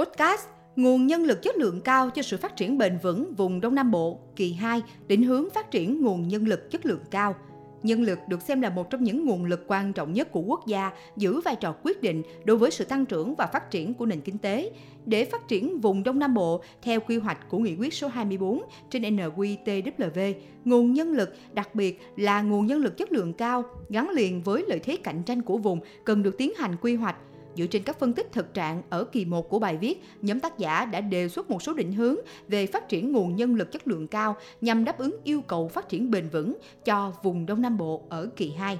Podcast Nguồn nhân lực chất lượng cao cho sự phát triển bền vững vùng Đông Nam Bộ kỳ 2 định hướng phát triển nguồn nhân lực chất lượng cao. Nhân lực được xem là một trong những nguồn lực quan trọng nhất của quốc gia, giữ vai trò quyết định đối với sự tăng trưởng và phát triển của nền kinh tế. Để phát triển vùng Đông Nam Bộ theo quy hoạch của nghị quyết số 24 trên NQTW, nguồn nhân lực, đặc biệt là nguồn nhân lực chất lượng cao, gắn liền với lợi thế cạnh tranh của vùng cần được tiến hành quy hoạch Dựa trên các phân tích thực trạng ở kỳ 1 của bài viết, nhóm tác giả đã đề xuất một số định hướng về phát triển nguồn nhân lực chất lượng cao nhằm đáp ứng yêu cầu phát triển bền vững cho vùng Đông Nam Bộ ở kỳ 2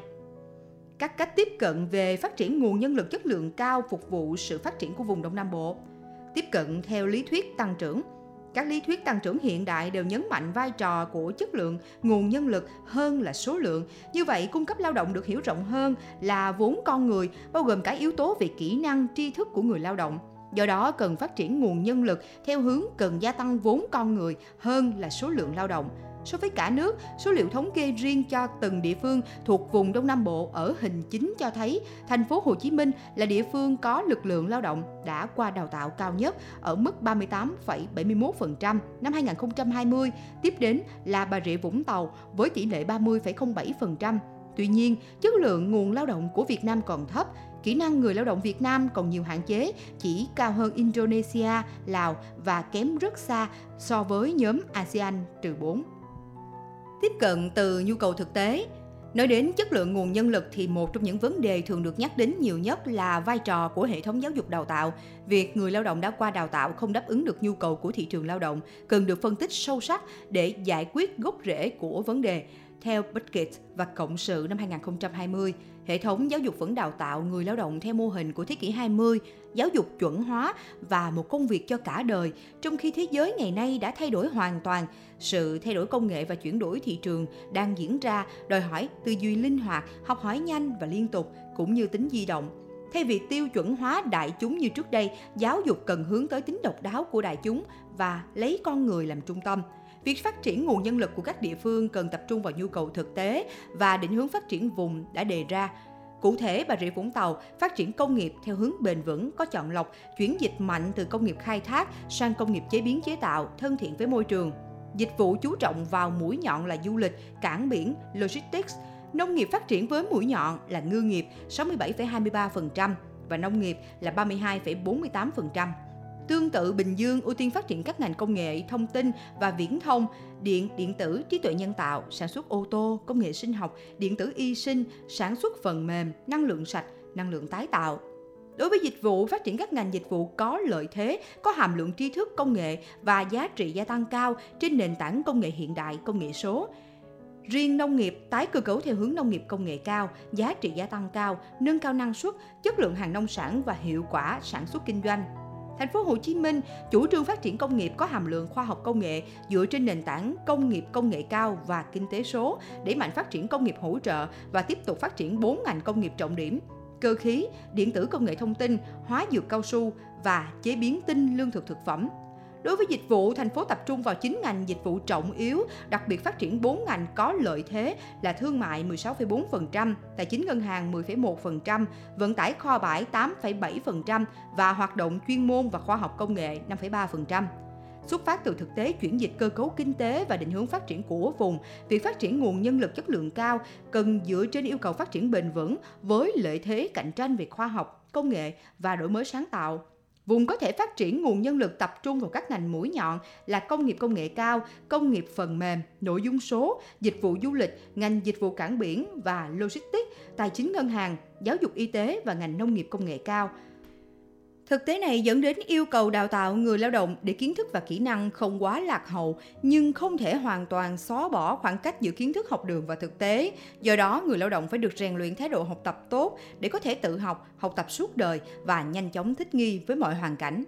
các cách tiếp cận về phát triển nguồn nhân lực chất lượng cao phục vụ sự phát triển của vùng Đông Nam Bộ. Tiếp cận theo lý thuyết tăng trưởng, các lý thuyết tăng trưởng hiện đại đều nhấn mạnh vai trò của chất lượng nguồn nhân lực hơn là số lượng. Như vậy, cung cấp lao động được hiểu rộng hơn là vốn con người, bao gồm cả yếu tố về kỹ năng, tri thức của người lao động. Do đó, cần phát triển nguồn nhân lực theo hướng cần gia tăng vốn con người hơn là số lượng lao động So với cả nước, số liệu thống kê riêng cho từng địa phương thuộc vùng Đông Nam Bộ ở hình chính cho thấy thành phố Hồ Chí Minh là địa phương có lực lượng lao động đã qua đào tạo cao nhất ở mức 38,71% năm 2020, tiếp đến là Bà Rịa Vũng Tàu với tỷ lệ 30,07%. Tuy nhiên, chất lượng nguồn lao động của Việt Nam còn thấp, kỹ năng người lao động Việt Nam còn nhiều hạn chế, chỉ cao hơn Indonesia, Lào và kém rất xa so với nhóm ASEAN trừ 4 tiếp cận từ nhu cầu thực tế Nói đến chất lượng nguồn nhân lực thì một trong những vấn đề thường được nhắc đến nhiều nhất là vai trò của hệ thống giáo dục đào tạo. Việc người lao động đã qua đào tạo không đáp ứng được nhu cầu của thị trường lao động cần được phân tích sâu sắc để giải quyết gốc rễ của vấn đề. Theo Bucket và Cộng sự năm 2020, hệ thống giáo dục vẫn đào tạo người lao động theo mô hình của thế kỷ 20, giáo dục chuẩn hóa và một công việc cho cả đời, trong khi thế giới ngày nay đã thay đổi hoàn toàn. Sự thay đổi công nghệ và chuyển đổi thị trường đang diễn ra đòi hỏi tư duy linh hoạt, học hỏi nhanh và liên tục cũng như tính di động. Thay vì tiêu chuẩn hóa đại chúng như trước đây, giáo dục cần hướng tới tính độc đáo của đại chúng và lấy con người làm trung tâm – Việc phát triển nguồn nhân lực của các địa phương cần tập trung vào nhu cầu thực tế và định hướng phát triển vùng đã đề ra. Cụ thể, Bà Rịa Vũng Tàu phát triển công nghiệp theo hướng bền vững, có chọn lọc, chuyển dịch mạnh từ công nghiệp khai thác sang công nghiệp chế biến chế tạo, thân thiện với môi trường. Dịch vụ chú trọng vào mũi nhọn là du lịch, cảng biển, logistics, nông nghiệp phát triển với mũi nhọn là ngư nghiệp 67,23% và nông nghiệp là 32,48%. Tương tự Bình Dương ưu tiên phát triển các ngành công nghệ, thông tin và viễn thông, điện, điện tử, trí tuệ nhân tạo, sản xuất ô tô, công nghệ sinh học, điện tử y sinh, sản xuất phần mềm, năng lượng sạch, năng lượng tái tạo. Đối với dịch vụ, phát triển các ngành dịch vụ có lợi thế, có hàm lượng tri thức công nghệ và giá trị gia tăng cao trên nền tảng công nghệ hiện đại, công nghệ số. Riêng nông nghiệp tái cơ cấu theo hướng nông nghiệp công nghệ cao, giá trị gia tăng cao, nâng cao năng suất, chất lượng hàng nông sản và hiệu quả sản xuất kinh doanh. Thành phố Hồ Chí Minh chủ trương phát triển công nghiệp có hàm lượng khoa học công nghệ dựa trên nền tảng công nghiệp công nghệ cao và kinh tế số, để mạnh phát triển công nghiệp hỗ trợ và tiếp tục phát triển 4 ngành công nghiệp trọng điểm cơ khí, điện tử công nghệ thông tin, hóa dược cao su và chế biến tinh lương thực thực phẩm. Đối với dịch vụ, thành phố tập trung vào 9 ngành dịch vụ trọng yếu, đặc biệt phát triển 4 ngành có lợi thế là thương mại 16,4%, tài chính ngân hàng 10,1%, vận tải kho bãi 8,7% và hoạt động chuyên môn và khoa học công nghệ 5,3%. Xuất phát từ thực tế chuyển dịch cơ cấu kinh tế và định hướng phát triển của vùng, việc phát triển nguồn nhân lực chất lượng cao cần dựa trên yêu cầu phát triển bền vững với lợi thế cạnh tranh về khoa học, công nghệ và đổi mới sáng tạo Vùng có thể phát triển nguồn nhân lực tập trung vào các ngành mũi nhọn là công nghiệp công nghệ cao, công nghiệp phần mềm, nội dung số, dịch vụ du lịch, ngành dịch vụ cảng biển và logistics, tài chính ngân hàng, giáo dục y tế và ngành nông nghiệp công nghệ cao – Thực tế này dẫn đến yêu cầu đào tạo người lao động để kiến thức và kỹ năng không quá lạc hậu, nhưng không thể hoàn toàn xóa bỏ khoảng cách giữa kiến thức học đường và thực tế. Do đó, người lao động phải được rèn luyện thái độ học tập tốt để có thể tự học, học tập suốt đời và nhanh chóng thích nghi với mọi hoàn cảnh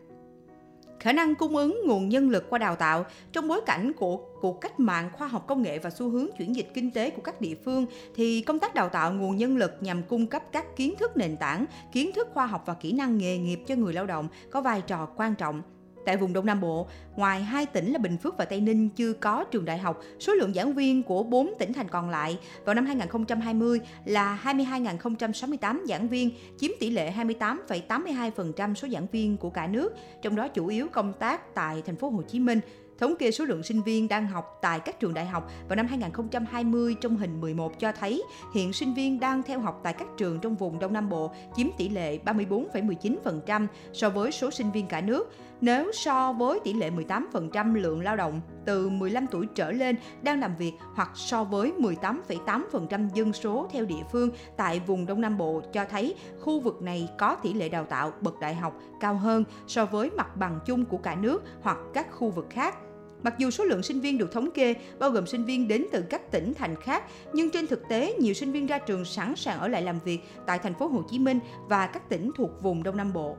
khả năng cung ứng nguồn nhân lực qua đào tạo trong bối cảnh của cuộc cách mạng khoa học công nghệ và xu hướng chuyển dịch kinh tế của các địa phương thì công tác đào tạo nguồn nhân lực nhằm cung cấp các kiến thức nền tảng, kiến thức khoa học và kỹ năng nghề nghiệp cho người lao động có vai trò quan trọng. Tại vùng Đông Nam Bộ, ngoài hai tỉnh là Bình Phước và Tây Ninh chưa có trường đại học, số lượng giảng viên của 4 tỉnh thành còn lại vào năm 2020 là 22.068 giảng viên, chiếm tỷ lệ 28,82% số giảng viên của cả nước, trong đó chủ yếu công tác tại thành phố Hồ Chí Minh, Thống kê số lượng sinh viên đang học tại các trường đại học vào năm 2020 trong hình 11 cho thấy hiện sinh viên đang theo học tại các trường trong vùng Đông Nam Bộ chiếm tỷ lệ 34,19% so với số sinh viên cả nước. Nếu so với tỷ lệ 18% lượng lao động từ 15 tuổi trở lên đang làm việc hoặc so với 18,8% dân số theo địa phương tại vùng Đông Nam Bộ cho thấy khu vực này có tỷ lệ đào tạo bậc đại học cao hơn so với mặt bằng chung của cả nước hoặc các khu vực khác. Mặc dù số lượng sinh viên được thống kê bao gồm sinh viên đến từ các tỉnh thành khác, nhưng trên thực tế nhiều sinh viên ra trường sẵn sàng ở lại làm việc tại thành phố Hồ Chí Minh và các tỉnh thuộc vùng Đông Nam Bộ.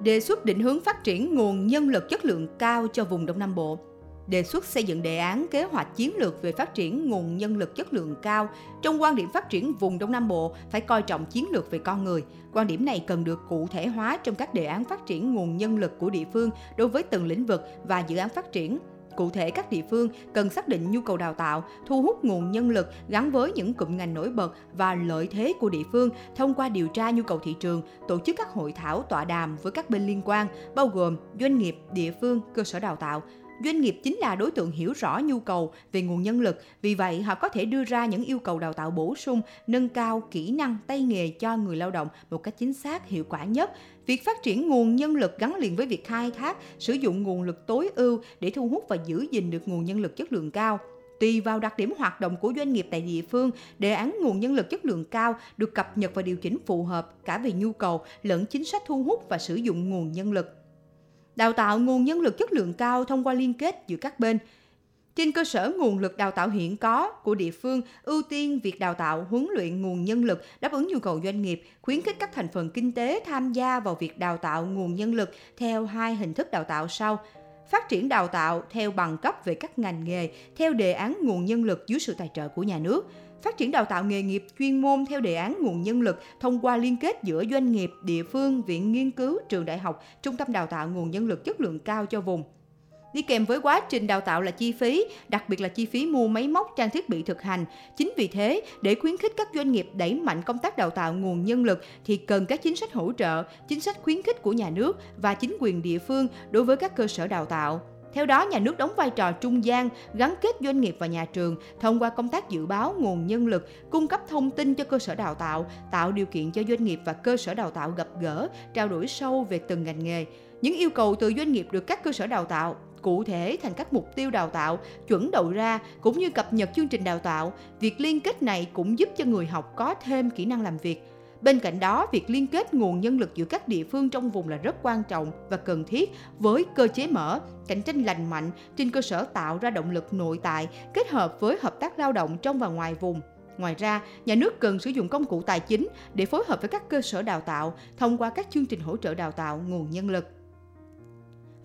Đề xuất định hướng phát triển nguồn nhân lực chất lượng cao cho vùng Đông Nam Bộ đề xuất xây dựng đề án kế hoạch chiến lược về phát triển nguồn nhân lực chất lượng cao. Trong quan điểm phát triển vùng Đông Nam Bộ phải coi trọng chiến lược về con người. Quan điểm này cần được cụ thể hóa trong các đề án phát triển nguồn nhân lực của địa phương đối với từng lĩnh vực và dự án phát triển. Cụ thể, các địa phương cần xác định nhu cầu đào tạo, thu hút nguồn nhân lực gắn với những cụm ngành nổi bật và lợi thế của địa phương thông qua điều tra nhu cầu thị trường, tổ chức các hội thảo tọa đàm với các bên liên quan, bao gồm doanh nghiệp, địa phương, cơ sở đào tạo, Doanh nghiệp chính là đối tượng hiểu rõ nhu cầu về nguồn nhân lực, vì vậy họ có thể đưa ra những yêu cầu đào tạo bổ sung, nâng cao kỹ năng tay nghề cho người lao động một cách chính xác, hiệu quả nhất. Việc phát triển nguồn nhân lực gắn liền với việc khai thác, sử dụng nguồn lực tối ưu để thu hút và giữ gìn được nguồn nhân lực chất lượng cao. Tùy vào đặc điểm hoạt động của doanh nghiệp tại địa phương, đề án nguồn nhân lực chất lượng cao được cập nhật và điều chỉnh phù hợp cả về nhu cầu lẫn chính sách thu hút và sử dụng nguồn nhân lực đào tạo nguồn nhân lực chất lượng cao thông qua liên kết giữa các bên. Trên cơ sở nguồn lực đào tạo hiện có của địa phương, ưu tiên việc đào tạo, huấn luyện nguồn nhân lực đáp ứng nhu cầu doanh nghiệp, khuyến khích các thành phần kinh tế tham gia vào việc đào tạo nguồn nhân lực theo hai hình thức đào tạo sau. Phát triển đào tạo theo bằng cấp về các ngành nghề theo đề án nguồn nhân lực dưới sự tài trợ của nhà nước – phát triển đào tạo nghề nghiệp chuyên môn theo đề án nguồn nhân lực thông qua liên kết giữa doanh nghiệp, địa phương, viện nghiên cứu, trường đại học, trung tâm đào tạo nguồn nhân lực chất lượng cao cho vùng. Đi kèm với quá trình đào tạo là chi phí, đặc biệt là chi phí mua máy móc, trang thiết bị thực hành. Chính vì thế, để khuyến khích các doanh nghiệp đẩy mạnh công tác đào tạo nguồn nhân lực thì cần các chính sách hỗ trợ, chính sách khuyến khích của nhà nước và chính quyền địa phương đối với các cơ sở đào tạo. Theo đó, nhà nước đóng vai trò trung gian, gắn kết doanh nghiệp và nhà trường thông qua công tác dự báo nguồn nhân lực, cung cấp thông tin cho cơ sở đào tạo, tạo điều kiện cho doanh nghiệp và cơ sở đào tạo gặp gỡ, trao đổi sâu về từng ngành nghề. Những yêu cầu từ doanh nghiệp được các cơ sở đào tạo cụ thể thành các mục tiêu đào tạo, chuẩn đầu ra cũng như cập nhật chương trình đào tạo. Việc liên kết này cũng giúp cho người học có thêm kỹ năng làm việc Bên cạnh đó, việc liên kết nguồn nhân lực giữa các địa phương trong vùng là rất quan trọng và cần thiết với cơ chế mở, cạnh tranh lành mạnh trên cơ sở tạo ra động lực nội tại kết hợp với hợp tác lao động trong và ngoài vùng. Ngoài ra, nhà nước cần sử dụng công cụ tài chính để phối hợp với các cơ sở đào tạo thông qua các chương trình hỗ trợ đào tạo nguồn nhân lực.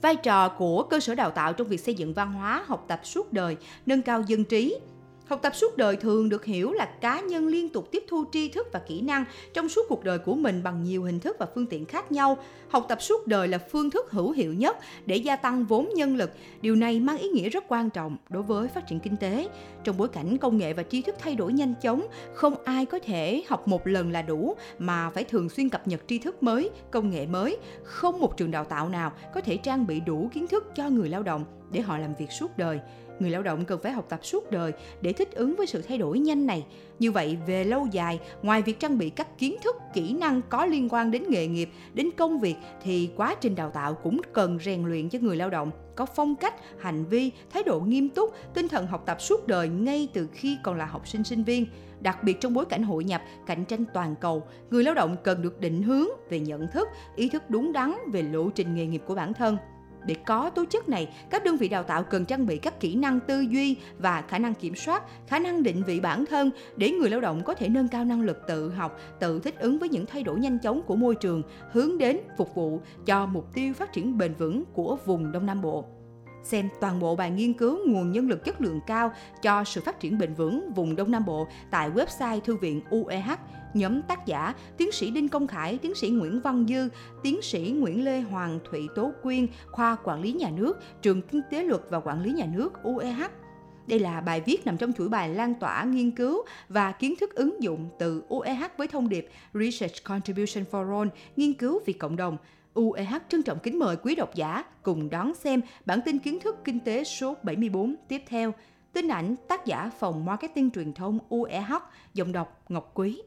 Vai trò của cơ sở đào tạo trong việc xây dựng văn hóa học tập suốt đời, nâng cao dân trí, Học tập suốt đời thường được hiểu là cá nhân liên tục tiếp thu tri thức và kỹ năng trong suốt cuộc đời của mình bằng nhiều hình thức và phương tiện khác nhau. Học tập suốt đời là phương thức hữu hiệu nhất để gia tăng vốn nhân lực. Điều này mang ý nghĩa rất quan trọng đối với phát triển kinh tế. Trong bối cảnh công nghệ và tri thức thay đổi nhanh chóng, không ai có thể học một lần là đủ mà phải thường xuyên cập nhật tri thức mới, công nghệ mới. Không một trường đào tạo nào có thể trang bị đủ kiến thức cho người lao động để họ làm việc suốt đời người lao động cần phải học tập suốt đời để thích ứng với sự thay đổi nhanh này. Như vậy, về lâu dài, ngoài việc trang bị các kiến thức, kỹ năng có liên quan đến nghề nghiệp, đến công việc thì quá trình đào tạo cũng cần rèn luyện cho người lao động có phong cách, hành vi, thái độ nghiêm túc, tinh thần học tập suốt đời ngay từ khi còn là học sinh sinh viên. Đặc biệt trong bối cảnh hội nhập, cạnh tranh toàn cầu, người lao động cần được định hướng về nhận thức, ý thức đúng đắn về lộ trình nghề nghiệp của bản thân. Để có tố chất này, các đơn vị đào tạo cần trang bị các kỹ năng tư duy và khả năng kiểm soát, khả năng định vị bản thân để người lao động có thể nâng cao năng lực tự học, tự thích ứng với những thay đổi nhanh chóng của môi trường, hướng đến phục vụ cho mục tiêu phát triển bền vững của vùng Đông Nam Bộ. Xem toàn bộ bài nghiên cứu nguồn nhân lực chất lượng cao cho sự phát triển bền vững vùng Đông Nam Bộ tại website Thư viện UEH, nhóm tác giả tiến sĩ Đinh Công Khải, tiến sĩ Nguyễn Văn Dư, tiến sĩ Nguyễn Lê Hoàng Thụy Tố Quyên, khoa quản lý nhà nước, trường Kinh tế luật và quản lý nhà nước UEH. Đây là bài viết nằm trong chuỗi bài lan tỏa nghiên cứu và kiến thức ứng dụng từ UEH với thông điệp Research Contribution for All, nghiên cứu vì cộng đồng. UEH trân trọng kính mời quý độc giả cùng đón xem bản tin kiến thức kinh tế số 74 tiếp theo. Tin ảnh tác giả phòng marketing truyền thông UEH, giọng đọc Ngọc Quý.